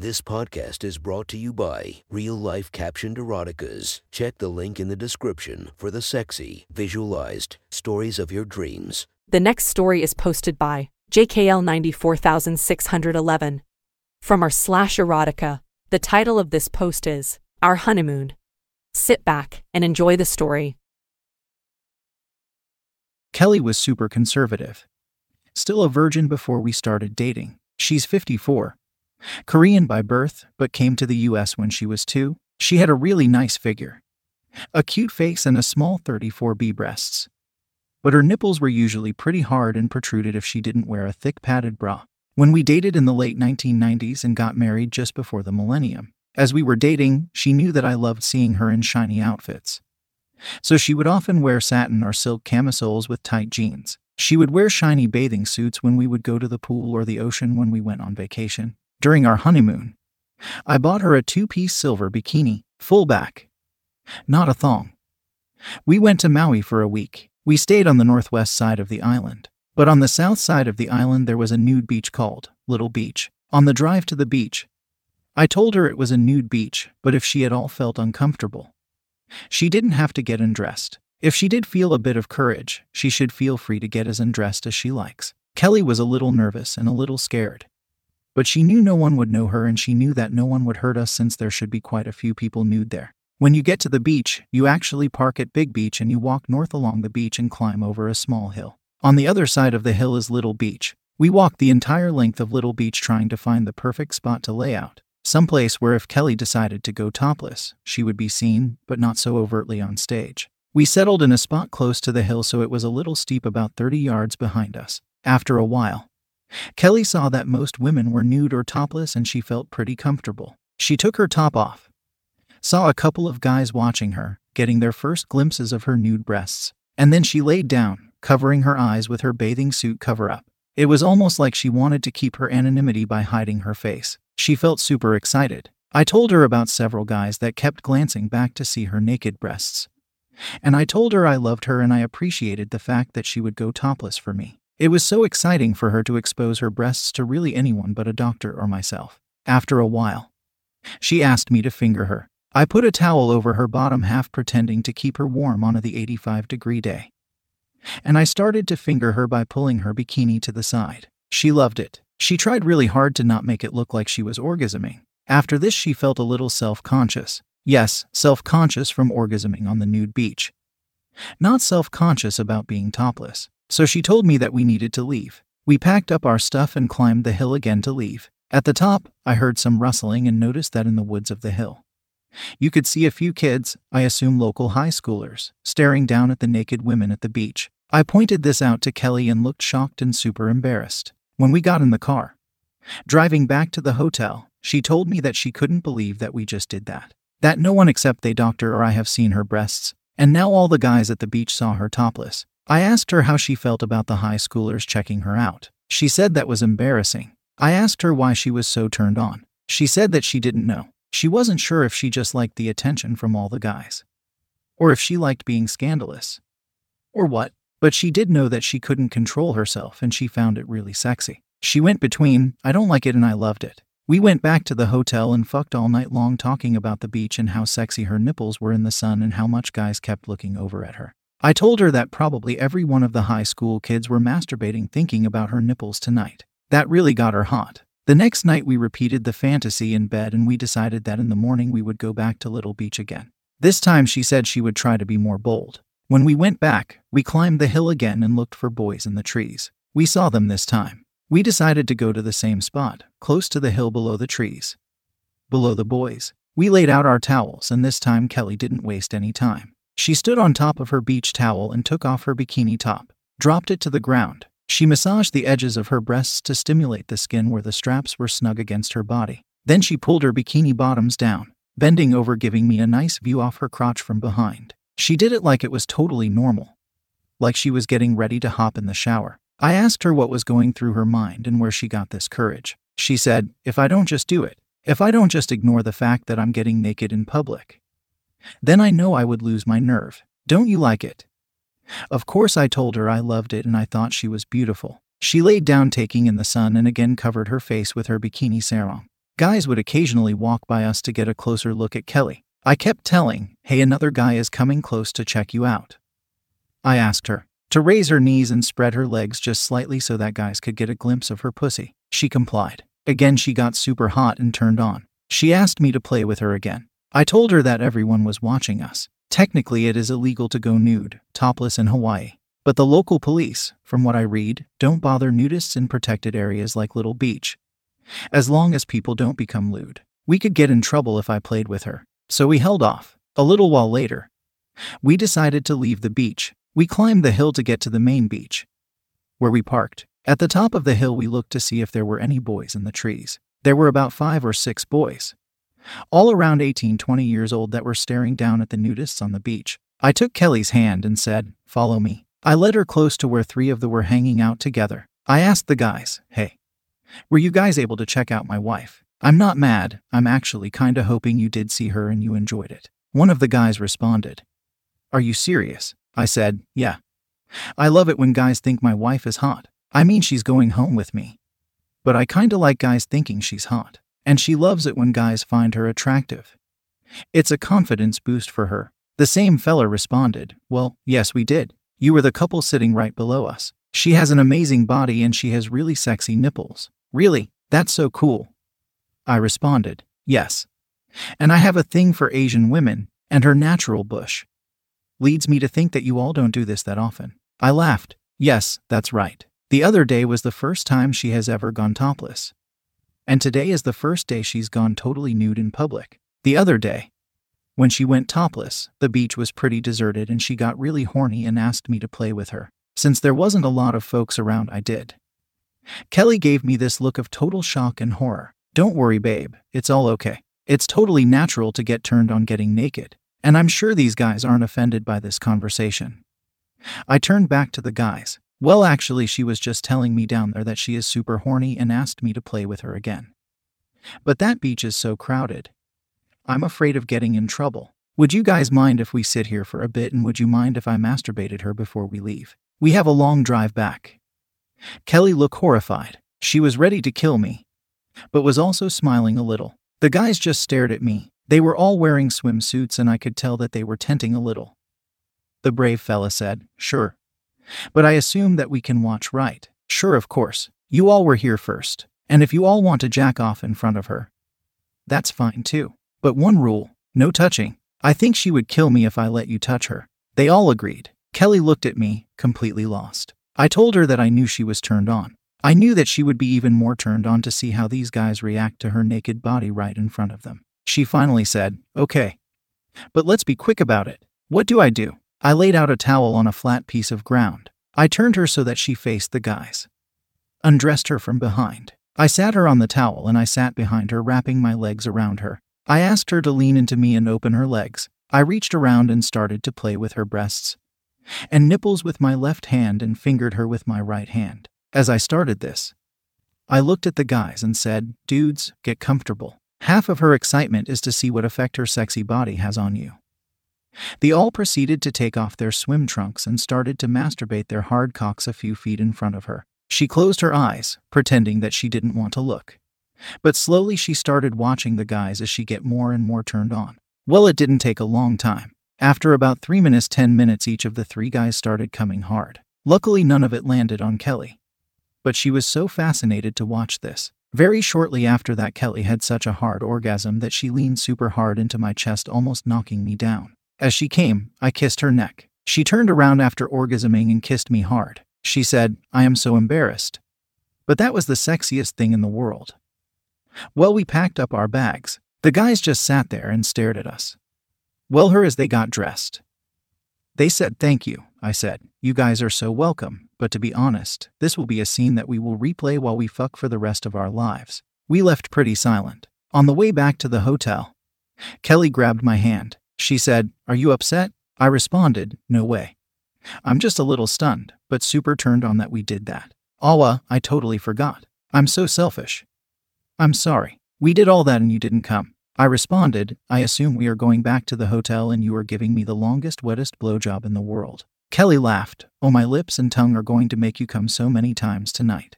This podcast is brought to you by Real Life Captioned Eroticas. Check the link in the description for the sexy, visualized stories of your dreams. The next story is posted by JKL 94611. From our slash erotica, the title of this post is Our Honeymoon. Sit back and enjoy the story. Kelly was super conservative. Still a virgin before we started dating. She's 54. Korean by birth, but came to the US when she was two. She had a really nice figure, a cute face, and a small 34B breasts. But her nipples were usually pretty hard and protruded if she didn't wear a thick padded bra. When we dated in the late 1990s and got married just before the millennium, as we were dating, she knew that I loved seeing her in shiny outfits. So she would often wear satin or silk camisoles with tight jeans. She would wear shiny bathing suits when we would go to the pool or the ocean when we went on vacation. During our honeymoon, I bought her a two piece silver bikini, full back, not a thong. We went to Maui for a week. We stayed on the northwest side of the island, but on the south side of the island there was a nude beach called Little Beach. On the drive to the beach, I told her it was a nude beach, but if she at all felt uncomfortable, she didn't have to get undressed. If she did feel a bit of courage, she should feel free to get as undressed as she likes. Kelly was a little nervous and a little scared. But she knew no one would know her and she knew that no one would hurt us since there should be quite a few people nude there. When you get to the beach, you actually park at Big Beach and you walk north along the beach and climb over a small hill. On the other side of the hill is Little Beach. We walked the entire length of Little Beach trying to find the perfect spot to lay out. Someplace where if Kelly decided to go topless, she would be seen, but not so overtly on stage. We settled in a spot close to the hill so it was a little steep about 30 yards behind us. After a while, Kelly saw that most women were nude or topless and she felt pretty comfortable. She took her top off, saw a couple of guys watching her, getting their first glimpses of her nude breasts, and then she laid down, covering her eyes with her bathing suit cover up. It was almost like she wanted to keep her anonymity by hiding her face. She felt super excited. I told her about several guys that kept glancing back to see her naked breasts. And I told her I loved her and I appreciated the fact that she would go topless for me. It was so exciting for her to expose her breasts to really anyone but a doctor or myself. After a while, she asked me to finger her. I put a towel over her bottom half, pretending to keep her warm on the 85 degree day. And I started to finger her by pulling her bikini to the side. She loved it. She tried really hard to not make it look like she was orgasming. After this, she felt a little self conscious. Yes, self conscious from orgasming on the nude beach. Not self conscious about being topless. So she told me that we needed to leave. We packed up our stuff and climbed the hill again to leave. At the top, I heard some rustling and noticed that in the woods of the hill, you could see a few kids, I assume local high schoolers, staring down at the naked women at the beach. I pointed this out to Kelly and looked shocked and super embarrassed. When we got in the car, driving back to the hotel, she told me that she couldn't believe that we just did that. That no one except they doctor or I have seen her breasts, and now all the guys at the beach saw her topless. I asked her how she felt about the high schoolers checking her out. She said that was embarrassing. I asked her why she was so turned on. She said that she didn't know. She wasn't sure if she just liked the attention from all the guys, or if she liked being scandalous, or what, but she did know that she couldn't control herself and she found it really sexy. She went between, I don't like it and I loved it. We went back to the hotel and fucked all night long talking about the beach and how sexy her nipples were in the sun and how much guys kept looking over at her. I told her that probably every one of the high school kids were masturbating thinking about her nipples tonight. That really got her hot. The next night, we repeated the fantasy in bed and we decided that in the morning we would go back to Little Beach again. This time, she said she would try to be more bold. When we went back, we climbed the hill again and looked for boys in the trees. We saw them this time. We decided to go to the same spot, close to the hill below the trees. Below the boys. We laid out our towels, and this time Kelly didn't waste any time. She stood on top of her beach towel and took off her bikini top, dropped it to the ground. She massaged the edges of her breasts to stimulate the skin where the straps were snug against her body. Then she pulled her bikini bottoms down, bending over, giving me a nice view off her crotch from behind. She did it like it was totally normal, like she was getting ready to hop in the shower. I asked her what was going through her mind and where she got this courage. She said, If I don't just do it, if I don't just ignore the fact that I'm getting naked in public, then I know I would lose my nerve. Don't you like it? Of course, I told her I loved it and I thought she was beautiful. She laid down, taking in the sun, and again covered her face with her bikini sarong. Guys would occasionally walk by us to get a closer look at Kelly. I kept telling, hey, another guy is coming close to check you out. I asked her to raise her knees and spread her legs just slightly so that guys could get a glimpse of her pussy. She complied. Again, she got super hot and turned on. She asked me to play with her again. I told her that everyone was watching us. Technically, it is illegal to go nude, topless in Hawaii. But the local police, from what I read, don't bother nudists in protected areas like Little Beach. As long as people don't become lewd. We could get in trouble if I played with her. So we held off. A little while later, we decided to leave the beach. We climbed the hill to get to the main beach, where we parked. At the top of the hill, we looked to see if there were any boys in the trees. There were about five or six boys, all around 18, 20 years old, that were staring down at the nudists on the beach. I took Kelly's hand and said, Follow me. I led her close to where three of them were hanging out together. I asked the guys, Hey, were you guys able to check out my wife? I'm not mad, I'm actually kinda hoping you did see her and you enjoyed it. One of the guys responded, Are you serious? I said, Yeah. I love it when guys think my wife is hot. I mean, she's going home with me. But I kinda like guys thinking she's hot. And she loves it when guys find her attractive. It's a confidence boost for her. The same fella responded, Well, yes, we did. You were the couple sitting right below us. She has an amazing body and she has really sexy nipples. Really? That's so cool. I responded, Yes. And I have a thing for Asian women and her natural bush. Leads me to think that you all don't do this that often. I laughed. Yes, that's right. The other day was the first time she has ever gone topless. And today is the first day she's gone totally nude in public. The other day, when she went topless, the beach was pretty deserted and she got really horny and asked me to play with her. Since there wasn't a lot of folks around, I did. Kelly gave me this look of total shock and horror. Don't worry, babe, it's all okay. It's totally natural to get turned on getting naked, and I'm sure these guys aren't offended by this conversation. I turned back to the guys. Well, actually, she was just telling me down there that she is super horny and asked me to play with her again. But that beach is so crowded, I'm afraid of getting in trouble. Would you guys mind if we sit here for a bit and would you mind if I masturbated her before we leave? We have a long drive back. Kelly looked horrified. She was ready to kill me, but was also smiling a little. The guys just stared at me. They were all wearing swimsuits and I could tell that they were tenting a little. The brave fella said, Sure. But I assume that we can watch right. Sure, of course. You all were here first. And if you all want to jack off in front of her, that's fine too. But one rule no touching. I think she would kill me if I let you touch her. They all agreed. Kelly looked at me, completely lost. I told her that I knew she was turned on. I knew that she would be even more turned on to see how these guys react to her naked body right in front of them. She finally said, Okay. But let's be quick about it. What do I do? I laid out a towel on a flat piece of ground. I turned her so that she faced the guys. Undressed her from behind. I sat her on the towel and I sat behind her, wrapping my legs around her. I asked her to lean into me and open her legs. I reached around and started to play with her breasts and nipples with my left hand and fingered her with my right hand. As I started this, I looked at the guys and said, Dudes, get comfortable. Half of her excitement is to see what effect her sexy body has on you. They all proceeded to take off their swim trunks and started to masturbate their hard cocks a few feet in front of her. She closed her eyes, pretending that she didn't want to look. But slowly she started watching the guys as she get more and more turned on. Well, it didn't take a long time. After about 3 minutes 10 minutes each of the three guys started coming hard. Luckily none of it landed on Kelly. But she was so fascinated to watch this. Very shortly after that Kelly had such a hard orgasm that she leaned super hard into my chest almost knocking me down. As she came, I kissed her neck. She turned around after orgasming and kissed me hard. She said, I am so embarrassed. But that was the sexiest thing in the world. Well, we packed up our bags. The guys just sat there and stared at us. Well, her as they got dressed. They said thank you. I said, You guys are so welcome, but to be honest, this will be a scene that we will replay while we fuck for the rest of our lives. We left pretty silent. On the way back to the hotel, Kelly grabbed my hand. She said, Are you upset? I responded, No way. I'm just a little stunned, but super turned on that we did that. Awa, I totally forgot. I'm so selfish. I'm sorry. We did all that and you didn't come. I responded, I assume we are going back to the hotel and you are giving me the longest, wettest blowjob in the world. Kelly laughed, Oh, my lips and tongue are going to make you come so many times tonight.